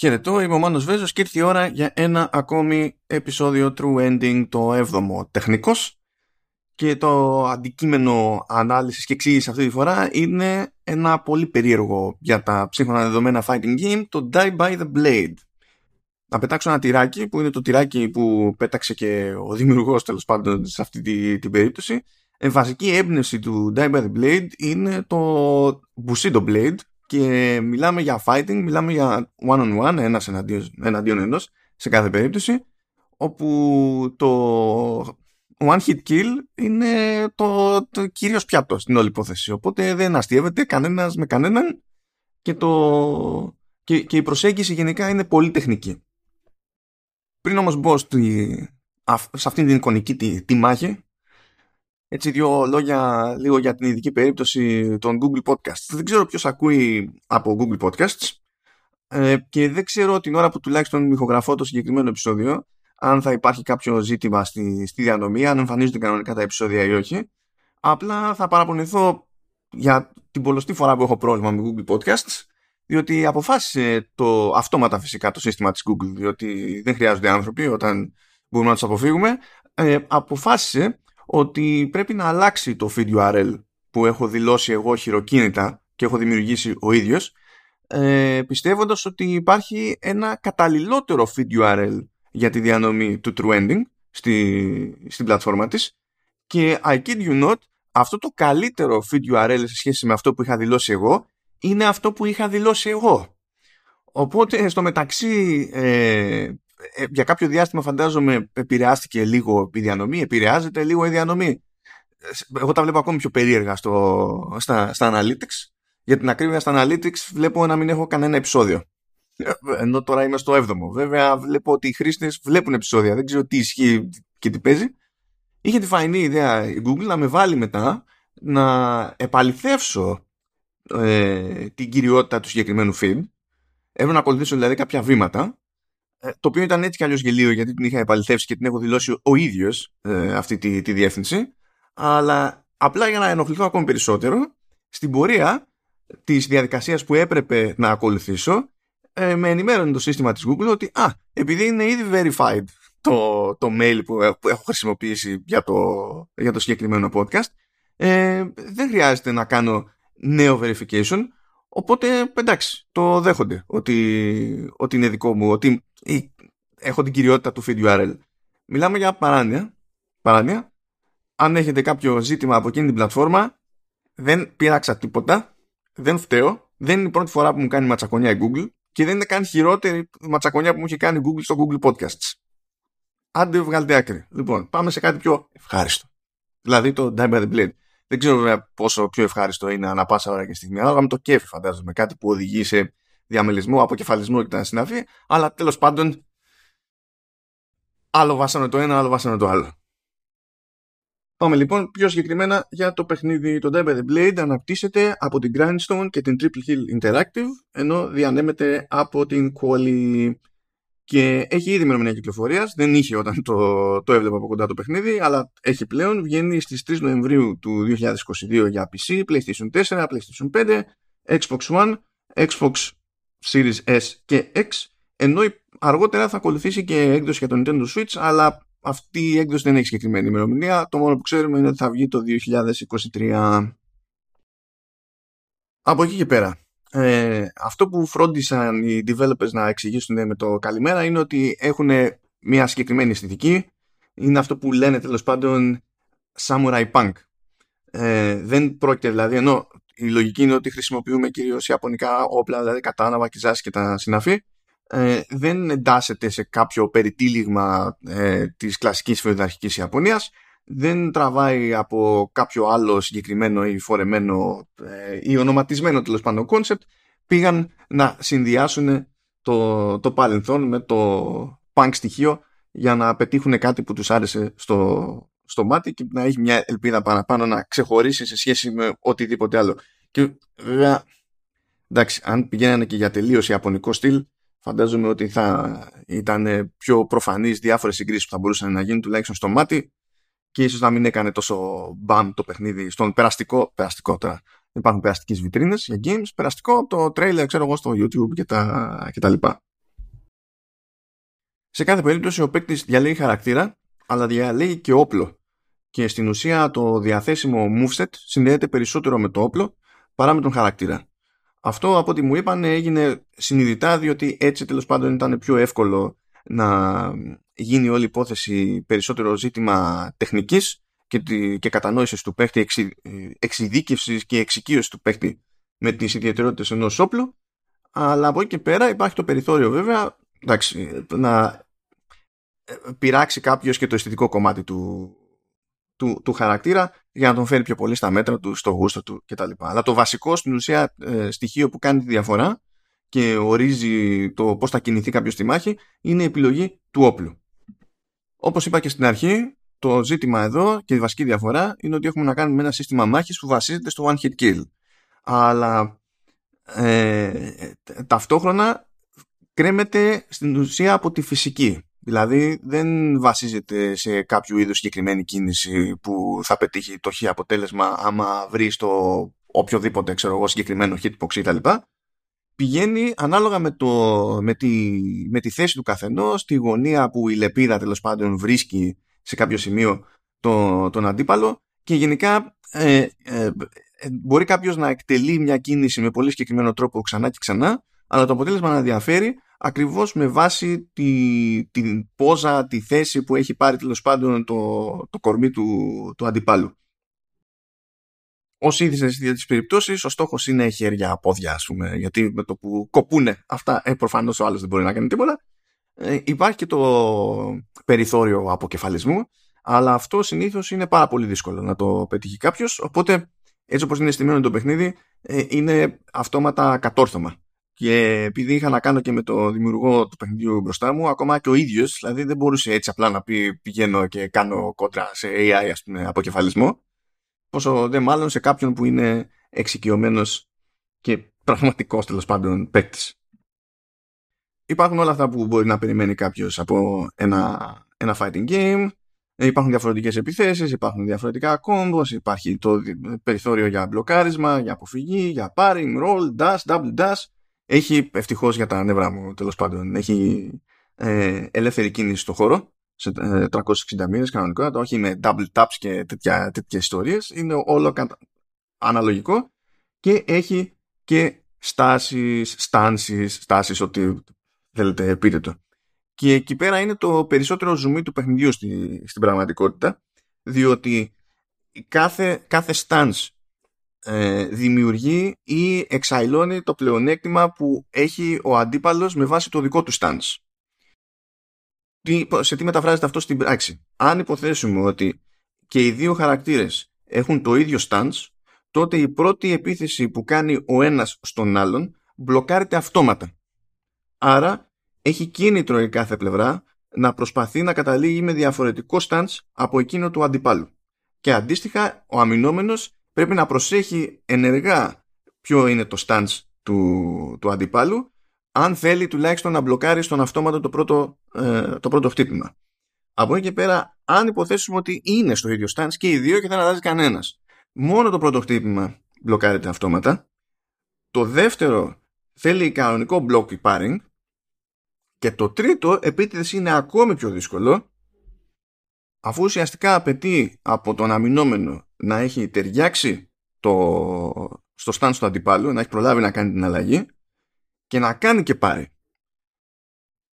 Χαιρετώ, είμαι ο Μάνος Βέζος και ήρθε η ώρα για ένα ακόμη επεισόδιο True Ending, το 7ο τεχνικός. Και το αντικείμενο ανάλυσης και εξήγηση αυτή τη φορά είναι ένα πολύ περίεργο για τα σύγχρονα δεδομένα fighting game, το Die by the Blade. Να πετάξω ένα τυράκι που είναι το τυράκι που πέταξε και ο δημιουργός τέλος πάντων σε αυτή την, την περίπτωση. Η βασική έμπνευση του Die by the Blade είναι το Bushido Blade και μιλάμε για fighting, μιλάμε για one-on-one, ένας εναντίον, εναντίον ενός σε κάθε περίπτωση όπου το one hit kill είναι το, το κυρίως πιάτο στην όλη υπόθεση. Οπότε δεν αστείευεται κανένας με κανέναν και, το, και, και η προσέγγιση γενικά είναι πολύ τεχνική. Πριν όμως μπω στη, σε αυτήν την εικονική τη, τη μάχη έτσι δύο λόγια λίγο για την ειδική περίπτωση των Google Podcasts. Δεν ξέρω ποιος ακούει από Google Podcasts ε, και δεν ξέρω την ώρα που τουλάχιστον ηχογραφώ το συγκεκριμένο επεισόδιο αν θα υπάρχει κάποιο ζήτημα στη, στη διανομή, αν εμφανίζονται κανονικά τα επεισόδια ή όχι. Απλά θα παραπονηθώ για την πολλωστή φορά που έχω πρόβλημα με Google Podcasts διότι αποφάσισε το αυτόματα φυσικά το σύστημα της Google διότι δεν χρειάζονται άνθρωποι όταν μπορούμε να τους αποφύγουμε ε, αποφάσισε ότι πρέπει να αλλάξει το feed URL που έχω δηλώσει εγώ χειροκίνητα και έχω δημιουργήσει ο ίδιος ε, πιστεύοντας ότι υπάρχει ένα καταλληλότερο feed URL για τη διανομή του true ending στη, στην πλατφόρμα της και I kid you not αυτό το καλύτερο feed URL σε σχέση με αυτό που είχα δηλώσει εγώ είναι αυτό που είχα δηλώσει εγώ. Οπότε στο μεταξύ ε, ε, για κάποιο διάστημα φαντάζομαι επηρεάστηκε λίγο η διανομή, επηρεάζεται λίγο η διανομή. Εγώ τα βλέπω ακόμη πιο περίεργα στο, στα, στα Analytics. Για την ακρίβεια στα Analytics βλέπω να μην έχω κανένα επεισόδιο. Ενώ τώρα είμαι στο 7ο. Βέβαια βλέπω ότι οι χρήστες βλέπουν επεισόδια. Δεν ξέρω τι ισχύει και τι παίζει. Είχε τη φαϊνή ιδέα η Google να με βάλει μετά να επαληθεύσω ε, την κυριότητα του συγκεκριμένου feed. Έπρεπε να ακολουθήσω δηλαδή κάποια βήματα ε, το οποίο ήταν έτσι κι αλλιώς γελίο γιατί την είχα επαληθεύσει και την έχω δηλώσει ο ίδιος ε, αυτή τη, τη διεύθυνση. Αλλά απλά για να ενοχληθώ ακόμη περισσότερο, στην πορεία της διαδικασίας που έπρεπε να ακολουθήσω, ε, με ενημέρωνε το σύστημα της Google ότι α, επειδή είναι ήδη verified το, το mail που, έχω χρησιμοποιήσει για το, για το συγκεκριμένο podcast, ε, δεν χρειάζεται να κάνω νέο verification. Οπότε εντάξει, το δέχονται ότι, ότι είναι δικό μου, ότι έχω την κυριότητα του feed URL. Μιλάμε για παράνοια. παράνοια. Αν έχετε κάποιο ζήτημα από εκείνη την πλατφόρμα, δεν πειράξα τίποτα, δεν φταίω, δεν είναι η πρώτη φορά που μου κάνει ματσακονιά η Google και δεν είναι καν χειρότερη ματσακονιά που μου έχει κάνει η Google στο Google Podcasts. Άντε βγάλτε άκρη. Λοιπόν, πάμε σε κάτι πιο ευχάριστο. Δηλαδή το Die by the Blade. Δεν ξέρω βέβαια πόσο πιο ευχάριστο είναι ανά πάσα ώρα και στιγμή. Αλλά με το κέφι φαντάζομαι. Κάτι που οδηγεί σε διαμελισμό, αποκεφαλισμό και τα συναφή, αλλά τέλος πάντων άλλο βάσανε το ένα, άλλο βάσανε το άλλο. Πάμε λοιπόν πιο συγκεκριμένα για το παιχνίδι. Το Die by the Blade αναπτύσσεται από την Grindstone και την Triple Hill Interactive, ενώ διανέμεται από την Quali και έχει ήδη μερομηνία κυκλοφορίας. Δεν είχε όταν το, το έβλεπα από κοντά το παιχνίδι, αλλά έχει πλέον. Βγαίνει στις 3 Νοεμβρίου του 2022 για PC, PlayStation 4, PlayStation 5, Xbox One, Xbox Series S και X ενώ αργότερα θα ακολουθήσει και έκδοση για το Nintendo Switch αλλά αυτή η έκδοση δεν έχει συγκεκριμένη ημερομηνία. Το μόνο που ξέρουμε είναι ότι θα βγει το 2023 από εκεί και πέρα. Ε, αυτό που φρόντισαν οι developers να εξηγήσουν με το καλημέρα είναι ότι έχουν μια συγκεκριμένη αισθητική. Είναι αυτό που λένε τέλος πάντων Samurai Punk. Ε, δεν πρόκειται δηλαδή ενώ η λογική είναι ότι χρησιμοποιούμε κυρίως ιαπωνικά όπλα, δηλαδή κατάνα, βακιζάσι και τα συναφή. Ε, δεν εντάσσεται σε κάποιο περιτύλιγμα ε, της κλασικής φεουδαρχικής Ιαπωνίας δεν τραβάει από κάποιο άλλο συγκεκριμένο ή φορεμένο ε, ή ονοματισμένο τέλος πάντων κόνσεπτ πήγαν να συνδυάσουν το, το παρελθόν με το punk στοιχείο για να πετύχουν κάτι που τους άρεσε στο, στο μάτι και να έχει μια ελπίδα παραπάνω να ξεχωρίσει σε σχέση με οτιδήποτε άλλο. Και βέβαια, εντάξει, αν πηγαίνανε και για τελείως ιαπωνικό στυλ, φαντάζομαι ότι θα ήταν πιο προφανείς διάφορες συγκρίσεις που θα μπορούσαν να γίνουν τουλάχιστον στο μάτι και ίσως να μην έκανε τόσο μπαμ το παιχνίδι στον περαστικό, περαστικό τώρα, υπάρχουν περαστικές βιτρίνες για games, περαστικό το τρέιλερ ξέρω εγώ στο YouTube και τα, και τα λοιπά. Σε κάθε περίπτωση ο παίκτης διαλέγει χαρακτήρα, αλλά διαλέγει και όπλο. Και στην ουσία το διαθέσιμο moveset συνδέεται περισσότερο με το όπλο παρά με τον χαρακτήρα. Αυτό από ό,τι μου είπαν έγινε συνειδητά διότι έτσι τέλος πάντων ήταν πιο εύκολο να γίνει όλη η υπόθεση περισσότερο ζήτημα τεχνικής και, και κατανόησης του παίχτη, εξι, εξειδίκευσης και εξοικείωσης του παίχτη με τις ιδιαιτερότητες ενός όπλου αλλά από εκεί και πέρα υπάρχει το περιθώριο βέβαια εντάξει, να πειράξει κάποιος και το αισθητικό κομμάτι του, του, του χαρακτήρα για να τον φέρει πιο πολύ στα μέτρα του, στο γούστο του κτλ. Αλλά το βασικό στην ουσία ε, στοιχείο που κάνει τη διαφορά και ορίζει το πώς θα κινηθεί κάποιος στη μάχη είναι η επιλογή του όπλου. Όπως είπα και στην αρχή, το ζήτημα εδώ και η βασική διαφορά είναι ότι έχουμε να κάνουμε με ένα σύστημα μάχης που βασίζεται στο one hit kill. Αλλά ε, ταυτόχρονα κρέμεται στην ουσία από τη φυσική. Δηλαδή δεν βασίζεται σε κάποιο είδους συγκεκριμένη κίνηση που θα πετύχει το χ αποτέλεσμα άμα βρει το οποιοδήποτε ξέρω εγώ, συγκεκριμένο hitbox ή τα λοιπά. Πηγαίνει ανάλογα με, το, με, τη, με τη θέση του καθενός, τη γωνία που η λεπίδα τέλος πάντων βρίσκει σε κάποιο σημείο το, τον αντίπαλο και γενικά ε, ε, ε, μπορεί κάποιος να εκτελεί μια κίνηση με πολύ συγκεκριμένο τρόπο ξανά και ξανά αλλά το αποτέλεσμα να διαφέρει ακριβώς με βάση τη, την πόζα, τη θέση που έχει πάρει τέλος πάντων το, το κορμί του, του αντιπάλου. Ω ήδη σε τις περιπτώσεις, ο στόχος είναι χέρια, πόδια, ας πούμε, γιατί με το που κοπούνε αυτά, ε, προφανώς ο άλλος δεν μπορεί να κάνει τίποτα. Ε, υπάρχει και το περιθώριο αποκεφαλισμού, αλλά αυτό συνήθως είναι πάρα πολύ δύσκολο να το πετύχει κάποιος. Οπότε, έτσι όπως είναι στημένο το παιχνίδι, ε, είναι αυτόματα κατόρθωμα. Και επειδή είχα να κάνω και με το δημιουργό του παιχνιδιού μπροστά μου, ακόμα και ο ίδιος, δηλαδή δεν μπορούσε έτσι απλά να πει πηγαίνω και κάνω κόντρα σε AI, ας πούμε, αποκεφαλισμό. Πόσο δε μάλλον σε κάποιον που είναι εξοικειωμένος και πραγματικός τέλος πάντων παίκτης. Υπάρχουν όλα αυτά που μπορεί να περιμένει κάποιος από ένα, ένα fighting game. Υπάρχουν διαφορετικές επιθέσεις, υπάρχουν διαφορετικά combos, υπάρχει το περιθώριο για μπλοκάρισμα, για αποφυγή, για parring, roll, dash, double dash έχει ευτυχώς για τα νεύρα μου τέλος πάντων. Έχει ε, ελεύθερη κίνηση στο χώρο σε 360 μήνες κανονικά, όχι με double taps και τέτοια, τέτοιες ιστορίες. Είναι όλο αναλογικό και έχει και στάσεις, στάνσεις, στάσεις, ό,τι θέλετε πείτε το. Και εκεί πέρα είναι το περισσότερο ζουμί του παιχνιδιού στη, στην πραγματικότητα, διότι κάθε, κάθε stance ε, δημιουργεί ή εξαϊλώνει το πλεονέκτημα που έχει ο αντίπαλος με βάση το δικό του stance. σε τι μεταφράζεται αυτό στην πράξη; Αν υποθέσουμε ότι και οι δύο χαρακτήρες έχουν το ίδιο stance, τότε η πρώτη επίθεση που κάνει ο ένας στον άλλον μπλοκάρεται αυτόματα. Άρα έχει κίνητρο η κάθε πλευρά να προσπαθεί να καταλήγει με διαφορετικό stance από εκείνο του αντιπάλου. Και αντίστοιχα ο αμυνόμενος πρέπει να προσέχει ενεργά ποιο είναι το stance του, του αντιπάλου αν θέλει τουλάχιστον να μπλοκάρει στον αυτόματο το πρώτο, ε, το πρώτο χτύπημα. Από εκεί και πέρα, αν υποθέσουμε ότι είναι στο ίδιο stance και οι δύο και δεν αλλάζει κανένας. Μόνο το πρώτο χτύπημα μπλοκάρεται αυτόματα. Το δεύτερο θέλει κανονικό block pairing. Και το τρίτο, επίτηδες είναι ακόμη πιο δύσκολο, αφού ουσιαστικά απαιτεί από τον αμυνόμενο να έχει ταιριάξει το, στο στάν του αντιπάλου, να έχει προλάβει να κάνει την αλλαγή και να κάνει και πάρει.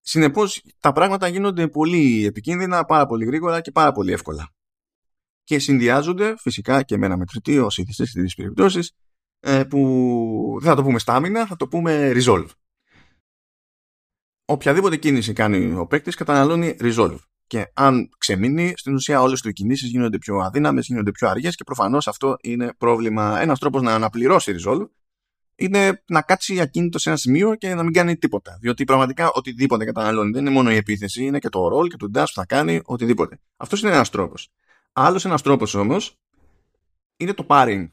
Συνεπώς τα πράγματα γίνονται πολύ επικίνδυνα, πάρα πολύ γρήγορα και πάρα πολύ εύκολα. Και συνδυάζονται φυσικά και με ένα μετρητή ως ήδη στις περιπτώσεις ε, που δεν θα το πούμε στάμινα, θα το πούμε resolve. Οποιαδήποτε κίνηση κάνει ο παίκτης καταναλώνει resolve. Και αν ξεμείνει, στην ουσία όλες του οι κινήσεις γίνονται πιο αδύναμες, γίνονται πιο αργές και προφανώς αυτό είναι πρόβλημα. Ένας τρόπος να αναπληρώσει Resolve είναι να κάτσει ακίνητος σε ένα σημείο και να μην κάνει τίποτα. Διότι πραγματικά οτιδήποτε καταναλώνει δεν είναι μόνο η επίθεση, είναι και το ρόλ και το dash που θα κάνει, οτιδήποτε. Αυτός είναι ένας τρόπος. Άλλος ένας τρόπος όμως είναι το pairing.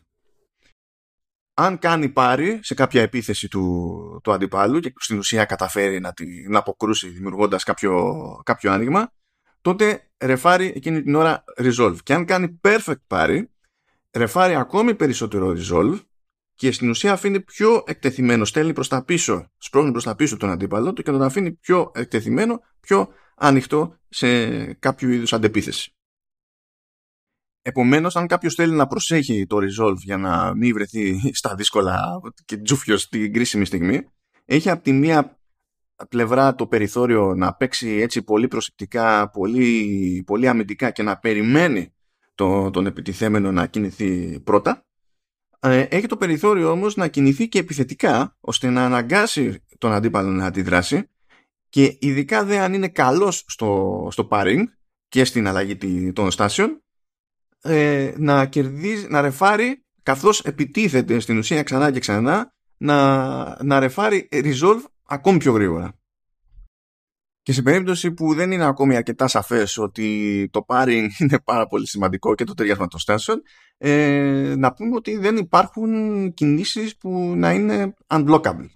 Αν κάνει πάρει σε κάποια επίθεση του, του αντιπάλου και στην ουσία καταφέρει να την αποκρούσει δημιουργώντας κάποιο, κάποιο άνοιγμα, τότε ρεφάρει εκείνη την ώρα resolve. Και αν κάνει perfect πάρει, ρεφάρει ακόμη περισσότερο resolve και στην ουσία αφήνει πιο εκτεθειμένο, στέλνει προς τα πίσω, σπρώχνει προς τα πίσω τον αντίπαλο του και τον αφήνει πιο εκτεθειμένο, πιο ανοιχτό σε κάποιο είδους αντεπίθεση. Επομένως, αν κάποιος θέλει να προσέχει το resolve για να μην βρεθεί στα δύσκολα και τζούφιο στην κρίσιμη στιγμή, έχει από τη μία πλευρά το περιθώριο να παίξει έτσι πολύ προσεκτικά, πολύ, πολύ αμυντικά και να περιμένει το, τον επιτιθέμενο να κινηθεί πρώτα. Ε, έχει το περιθώριο όμως να κινηθεί και επιθετικά ώστε να αναγκάσει τον αντίπαλο να αντιδράσει και ειδικά δε αν είναι καλός στο, στο paring και στην αλλαγή των στάσεων ε, να κερδίζει, να ρεφάρει καθώς επιτίθεται στην ουσία ξανά και ξανά να, να ρεφάρει resolve ακόμη πιο γρήγορα. Και σε περίπτωση που δεν είναι ακόμη αρκετά σαφές ότι το pairing είναι πάρα πολύ σημαντικό και το ταιριάσμα των στάσεων, ε, να πούμε ότι δεν υπάρχουν κινήσεις που να είναι unblockable.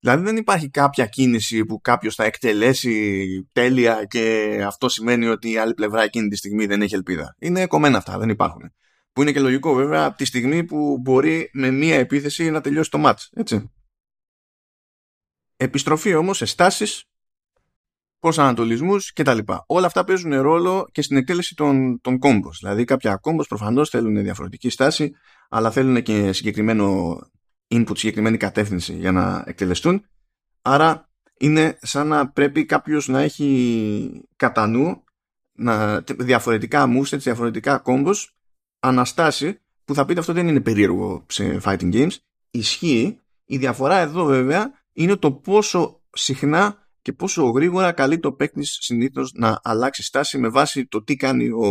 Δηλαδή δεν υπάρχει κάποια κίνηση που κάποιος θα εκτελέσει τέλεια και αυτό σημαίνει ότι η άλλη πλευρά εκείνη τη στιγμή δεν έχει ελπίδα. Είναι κομμένα αυτά, δεν υπάρχουν. Που είναι και λογικό βέβαια από τη στιγμή που μπορεί με μία επίθεση να τελειώσει το match. Έτσι. Επιστροφή όμως σε στάσεις, προσανατολισμούς κτλ. Όλα αυτά παίζουν ρόλο και στην εκτέλεση των, των combos. Δηλαδή κάποια combos προφανώς θέλουν διαφορετική στάση αλλά θέλουν και συγκεκριμένο input, συγκεκριμένη κατεύθυνση για να εκτελεστούν. Άρα είναι σαν να πρέπει κάποιος να έχει κατά νου να, διαφορετικά moves, διαφορετικά combos αναστάσει που θα πείτε αυτό δεν είναι περίεργο σε fighting games. Ισχύει. Η διαφορά εδώ βέβαια είναι το πόσο συχνά και πόσο γρήγορα καλεί το παίκτη συνήθως να αλλάξει στάση με βάση το τι κάνει ο,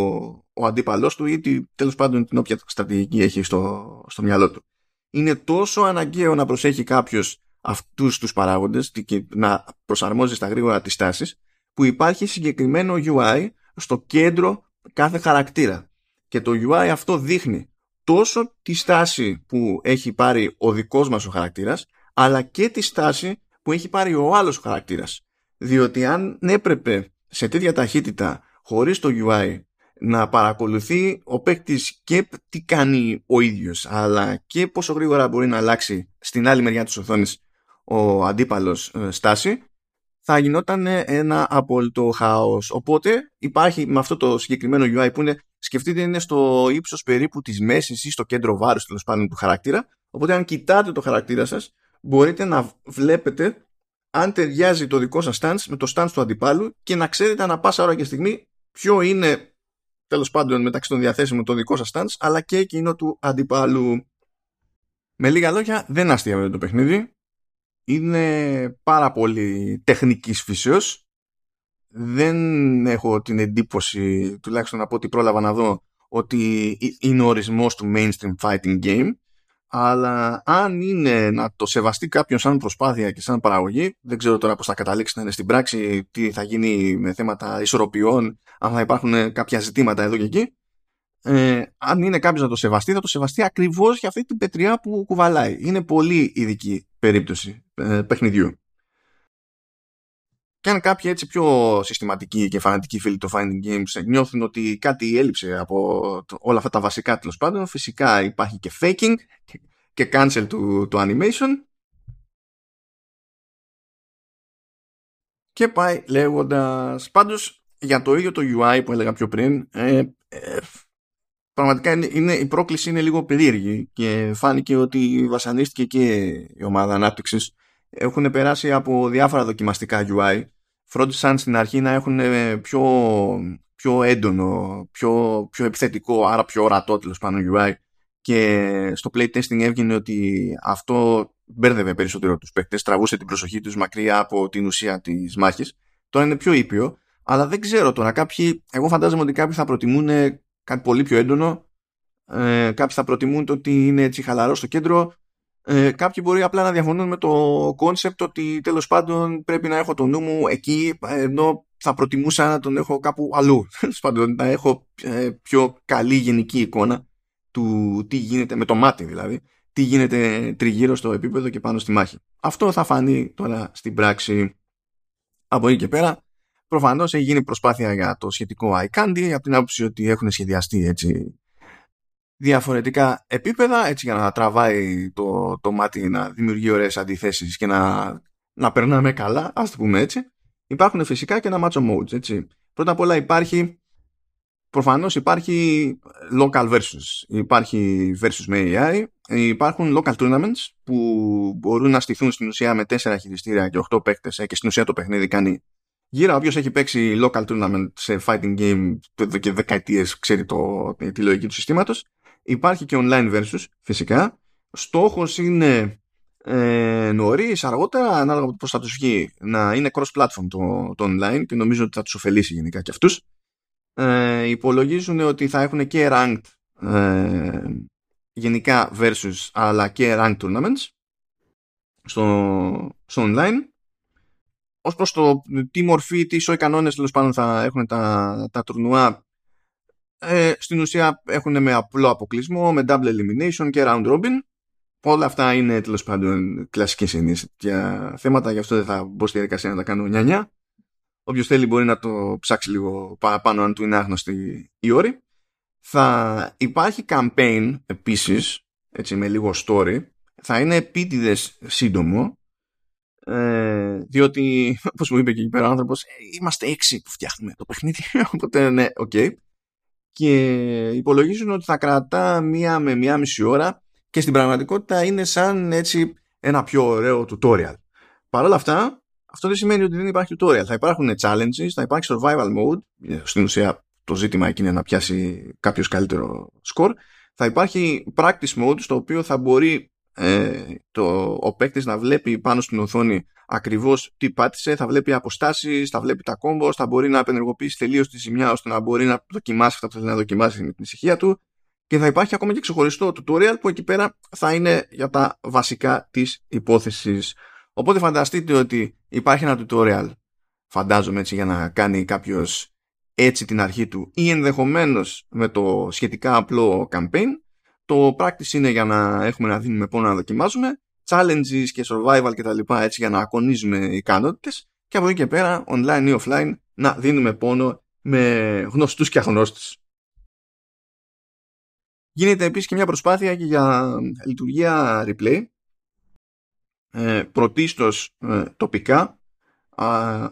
ο αντίπαλός του ή τέλο τέλος πάντων την όποια στρατηγική έχει στο, στο μυαλό του. Είναι τόσο αναγκαίο να προσέχει κάποιος αυτούς τους παράγοντες και να προσαρμόζει στα γρήγορα τις στάσεις που υπάρχει συγκεκριμένο UI στο κέντρο κάθε χαρακτήρα και το UI αυτό δείχνει τόσο τη στάση που έχει πάρει ο δικός μας ο χαρακτήρας αλλά και τη στάση που έχει πάρει ο άλλος ο χαρακτήρας διότι αν έπρεπε σε τέτοια ταχύτητα χωρίς το UI να παρακολουθεί ο παίκτης και τι κάνει ο ίδιος αλλά και πόσο γρήγορα μπορεί να αλλάξει στην άλλη μεριά της οθόνης ο αντίπαλος ε, στάση θα γινόταν ένα απόλυτο χάος. Οπότε υπάρχει με αυτό το συγκεκριμένο UI που είναι, σκεφτείτε είναι στο ύψος περίπου της μέσης ή στο κέντρο βάρους τέλος πάντων του χαρακτήρα. Οπότε αν κοιτάτε το χαρακτήρα σας μπορείτε να βλέπετε αν ταιριάζει το δικό σας stance με το stance του αντιπάλου και να ξέρετε ανά πάσα ώρα και στιγμή ποιο είναι τέλος πάντων μεταξύ των διαθέσιμων το δικό σας stance αλλά και εκείνο του αντιπάλου. Με λίγα λόγια δεν αστείευε το παιχνίδι. Είναι πάρα πολύ τεχνικής φύσεως. Δεν έχω την εντύπωση τουλάχιστον από ό,τι πρόλαβα να δω ότι είναι ο ορισμός του mainstream fighting game αλλά αν είναι να το σεβαστεί κάποιον σαν προσπάθεια και σαν παραγωγή δεν ξέρω τώρα πώς θα καταλήξει να είναι στην πράξη τι θα γίνει με θέματα ισορροπιών αν θα υπάρχουν κάποια ζητήματα εδώ και εκεί ε, αν είναι κάποιος να το σεβαστεί, θα το σεβαστεί ακριβώς για αυτή την πετριά που κουβαλάει. Είναι πολύ ειδική περίπτωση ε, παιχνιδιού. Και αν κάποιοι έτσι πιο συστηματικοί και φανατικοί φίλοι του Finding Games νιώθουν ότι κάτι έλειψε από όλα αυτά τα βασικά τέλος πάντων, φυσικά υπάρχει και faking και cancel του, του animation. Και πάει λέγοντας πάντως για το ίδιο το UI που έλεγα πιο πριν ε, ε, πραγματικά είναι, είναι, η πρόκληση είναι λίγο περίεργη και φάνηκε ότι βασανίστηκε και η ομάδα ανάπτυξης. Έχουν περάσει από διάφορα δοκιμαστικά UI. Φρόντισαν στην αρχή να έχουν ε, πιο, πιο έντονο, πιο, πιο επιθετικό, άρα πιο ορατό τέλος πάνω UI. Και στο playtesting έβγαινε ότι αυτό μπέρδευε περισσότερο τους παίκτες, τραβούσε την προσοχή τους μακριά από την ουσία της μάχης. Τώρα είναι πιο ήπιο, αλλά δεν ξέρω τώρα κάποιοι, εγώ φαντάζομαι ότι κάποιοι θα προτιμούν κάτι πολύ πιο έντονο. Ε, κάποιοι θα προτιμούν το ότι είναι έτσι χαλαρό στο κέντρο. Ε, κάποιοι μπορεί απλά να διαφωνούν με το κόνσεπτ ότι τέλος πάντων πρέπει να έχω το νου μου εκεί ενώ θα προτιμούσα να τον έχω κάπου αλλού. Τέλος πάντων να έχω ε, πιο καλή γενική εικόνα του τι γίνεται με το μάτι δηλαδή τι γίνεται τριγύρω στο επίπεδο και πάνω στη μάχη. Αυτό θα φανεί τώρα στην πράξη από εκεί και πέρα Προφανώς έχει γίνει προσπάθεια για το σχετικό iCandy από την άποψη ότι έχουν σχεδιαστεί έτσι διαφορετικά επίπεδα έτσι για να τραβάει το, το μάτι να δημιουργεί ωραίες αντιθέσεις και να, να περνάμε καλά, ας το πούμε έτσι υπάρχουν φυσικά και ένα macho modes, έτσι. Πρώτα απ' όλα υπάρχει, προφανώς υπάρχει local versus. Υπάρχει versus με AI, υπάρχουν local tournaments που μπορούν να στηθούν στην ουσία με 4 χειριστήρια και 8 παίκτες ε, και στην ουσία το παιχνίδι κάνει γύρω όποιος έχει παίξει local tournament σε fighting game εδώ και δεκαετίες ξέρει το, τη λογική του συστήματος. Υπάρχει και online versus φυσικά. Στόχος είναι ε, νωρίς, αργότερα, ανάλογα από πώς θα τους βγει, να είναι cross-platform το, το online και νομίζω ότι θα τους ωφελήσει γενικά και αυτούς. Ε, υπολογίζουν ότι θα έχουν και ranked ε, γενικά versus αλλά και ranked tournaments στο, στο online. Ως προς το τι μορφή, τι ισόοι κανόνες τέλος πάντων θα έχουν τα, τα τουρνουά ε, στην ουσία έχουν με απλό αποκλεισμό, με double elimination και round robin όλα αυτά είναι τέλος πάντων κλασικές έννοιες για θέματα, γι' αυτό δεν θα μπω στη διαδικασία να τα κάνω νιανιά. Όποιος θέλει μπορεί να το ψάξει λίγο παραπάνω αν του είναι άγνωστη οι όροι. Θα υπάρχει campaign επίσης, έτσι με λίγο story, θα είναι επίτηδες σύντομο, ε, διότι, όπως μου είπε και εκεί πέρα ο άνθρωπος, ε, είμαστε έξι που φτιάχνουμε το παιχνίδι, οπότε ναι, οκ. Okay. Και υπολογίζουν ότι θα κρατά μία με μία μισή ώρα και στην πραγματικότητα είναι σαν έτσι ένα πιο ωραίο tutorial. Παρ' όλα αυτά, αυτό δεν σημαίνει ότι δεν υπάρχει tutorial. Θα υπάρχουν challenges, θα υπάρχει survival mode, στην ουσία το ζήτημα εκεί είναι να πιάσει κάποιος καλύτερο score. Θα υπάρχει practice mode στο οποίο θα μπορεί ε, το, ο παίκτης να βλέπει πάνω στην οθόνη ακριβώς τι πάτησε, θα βλέπει αποστάσεις, θα βλέπει τα combos, θα μπορεί να απενεργοποιήσει τελείως τη ζημιά ώστε να μπορεί να δοκιμάσει αυτά που θέλει να δοκιμάσει με την ησυχία του και θα υπάρχει ακόμα και ξεχωριστό tutorial που εκεί πέρα θα είναι για τα βασικά της υπόθεσης. Οπότε φανταστείτε ότι υπάρχει ένα tutorial, φαντάζομαι έτσι για να κάνει κάποιος έτσι την αρχή του ή ενδεχομένως με το σχετικά απλό campaign. Το practice είναι για να έχουμε να δίνουμε πόνο να δοκιμάζουμε, challenges και survival και τα λοιπά έτσι για να ακονίζουμε ικανότητες. Και από εκεί και πέρα online ή offline να δίνουμε πόνο με γνωστούς και αγνώστους. Γίνεται επίσης και μια προσπάθεια και για λειτουργία replay. Ε, πρωτίστως ε, τοπικά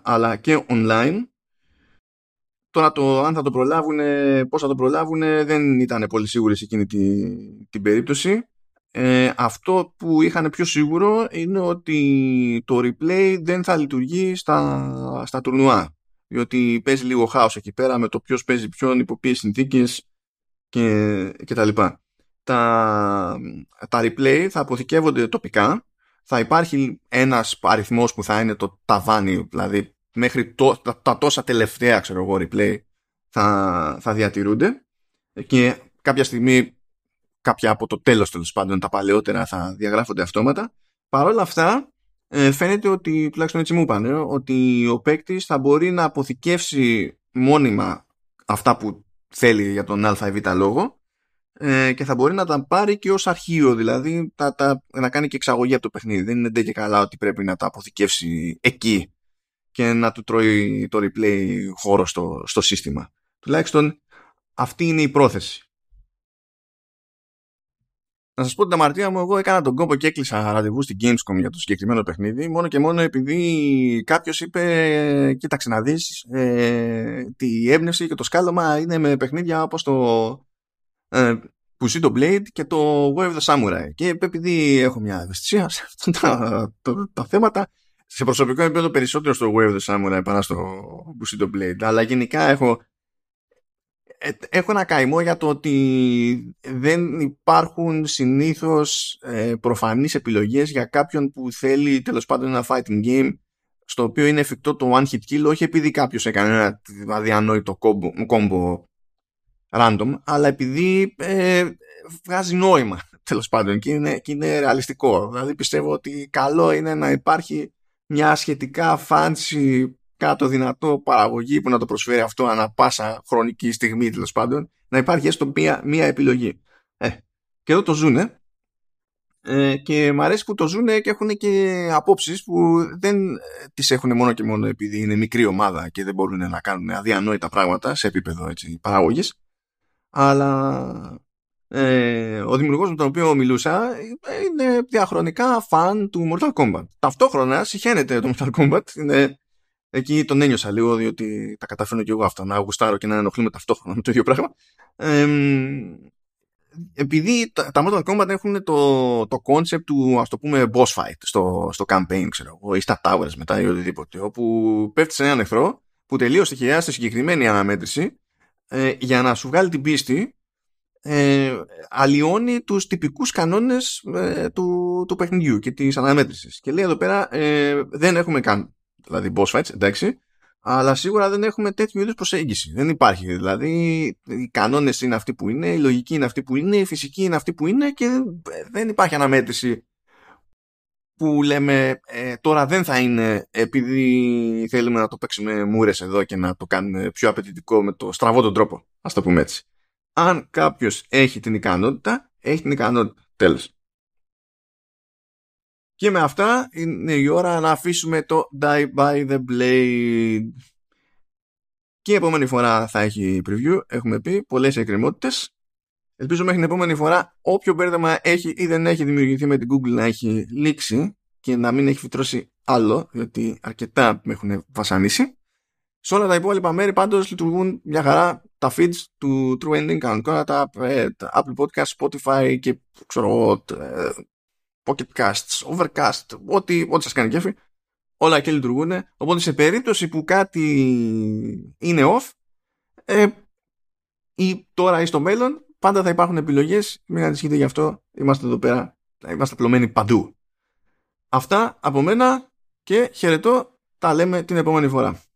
αλλά και online Τώρα το αν θα το προλάβουν, πώς θα το προλάβουν δεν ήταν πολύ σίγουροι σε εκείνη την, την περίπτωση. Ε, αυτό που είχαν πιο σίγουρο είναι ότι το replay δεν θα λειτουργεί στα, στα τουρνουά. Διότι παίζει λίγο χάος εκεί πέρα με το ποιος παίζει ποιον, υπό ποιες συνθήκες και, και τα λοιπά. Τα, τα replay θα αποθηκεύονται τοπικά. Θα υπάρχει ένας αριθμός που θα είναι το ταβάνι, δηλαδή μέχρι το, τα, τόσα τελευταία ξέρω εγώ replay θα, θα διατηρούνται και κάποια στιγμή κάποια από το τέλος τέλος πάντων τα παλαιότερα θα διαγράφονται αυτόματα. Παρ' όλα αυτά ε, φαίνεται ότι, τουλάχιστον έτσι μου είπαν, ότι ο παίκτης θα μπορεί να αποθηκεύσει μόνιμα αυτά που θέλει για τον ΑΒ λόγο ε, και θα μπορεί να τα πάρει και ως αρχείο δηλαδή τα, τα, να κάνει και εξαγωγή από το παιχνίδι δεν είναι και καλά ότι πρέπει να τα αποθηκεύσει εκεί και να του τρώει το replay χώρο στο, στο σύστημα τουλάχιστον αυτή είναι η πρόθεση να σας πω την αμαρτία μου, εγώ έκανα τον κόμπο και έκλεισα ραντεβού στην Gamescom για το συγκεκριμένο παιχνίδι, μόνο και μόνο επειδή κάποιος είπε: Κοίταξε να δεις, ε, τη έμπνευση και το σκάλωμα είναι με παιχνίδια όπως το ε, το Blade και το Wave the Samurai. Και επειδή έχω μια ευαισθησία σε αυτά τα, τα, θέματα, σε προσωπικό επίπεδο περισσότερο στο Wave the Samurai παρά στο Bushido Blade, αλλά γενικά έχω ε, έχω ένα καημό για το ότι δεν υπάρχουν συνήθως ε, προφανείς επιλογές για κάποιον που θέλει τέλος πάντων ένα fighting game στο οποίο είναι εφικτό το one hit kill όχι επειδή κάποιος έκανε ένα αδιανόητο κόμπο random αλλά επειδή ε, βγάζει νόημα τέλος πάντων και είναι, και είναι ρεαλιστικό. Δηλαδή πιστεύω ότι καλό είναι να υπάρχει μια σχετικά fancy κάτω δυνατό παραγωγή που να το προσφέρει αυτό ανα πάσα χρονική στιγμή τέλος πάντων, να υπάρχει έστω μία, μία επιλογή. Ε, και εδώ το ζουνε ε, και μου αρέσει που το ζουνε και έχουν και απόψεις που δεν ε, τις έχουν μόνο και μόνο επειδή είναι μικρή ομάδα και δεν μπορούν να κάνουν αδιανόητα πράγματα σε επίπεδο έτσι, παραγωγής αλλά ε, ο δημιουργός με τον οποίο μιλούσα ε, είναι διαχρονικά φαν του Mortal Kombat. Ταυτόχρονα συχαίνεται το Mortal Kombat, είναι Εκεί τον ένιωσα λίγο, διότι τα καταφέρνω και εγώ αυτά, να γουστάρω και να ενοχλούμε ταυτόχρονα με το ίδιο πράγμα. Ε, επειδή τα, τα Mortal Kombat έχουν το, το concept του ας το πούμε boss fight στο, στο campaign ξέρω εγώ ή στα towers μετά ή οτιδήποτε όπου πέφτει σε έναν εχθρό που τελείως τυχαία σε συγκεκριμένη αναμέτρηση ε, για να σου βγάλει την πίστη ε, αλλοιώνει τους τυπικούς κανόνες ε, του, του παιχνιδιού και της αναμέτρησης και λέει εδώ πέρα ε, δεν έχουμε καν δηλαδή boss fights εντάξει αλλά σίγουρα δεν έχουμε τέτοιου είδους προσέγγιση. Δεν υπάρχει. Δηλαδή, οι κανόνες είναι αυτοί που είναι, η λογική είναι αυτή που είναι, η φυσική είναι αυτή που είναι και δεν υπάρχει αναμέτρηση που λέμε ε, τώρα δεν θα είναι επειδή θέλουμε να το παίξουμε μούρες εδώ και να το κάνουμε πιο απαιτητικό με το στραβό τον τρόπο. Α το πούμε έτσι. Αν κάποιος έχει την ικανότητα, έχει την ικανότητα. Τέλος. Και με αυτά είναι η ώρα να αφήσουμε το Die by the Blade. Και η επόμενη φορά θα έχει preview, έχουμε πει, πολλές εκκρεμότητες. Ελπίζω μέχρι την επόμενη φορά όποιο μπέρδεμα έχει ή δεν έχει δημιουργηθεί με την Google να έχει λήξει και να μην έχει φυτρώσει άλλο, διότι αρκετά με έχουν βασανίσει. Σε όλα τα υπόλοιπα μέρη πάντως λειτουργούν μια χαρά τα feeds του True Ending κανονικά, τα, ε, τα Apple Podcast, Spotify και ξέρω ε, Pocket Casts, Overcast, ό,τι, ό,τι σας κάνει κέφι, όλα και λειτουργούν. Οπότε σε περίπτωση που κάτι είναι off, ε, ή τώρα ή στο μέλλον, πάντα θα υπάρχουν επιλογές. Μην ανησυχείτε γι' αυτό. Είμαστε εδώ πέρα. Είμαστε απλωμένοι παντού. Αυτά από μένα και χαιρετώ. Τα λέμε την επόμενη φορά.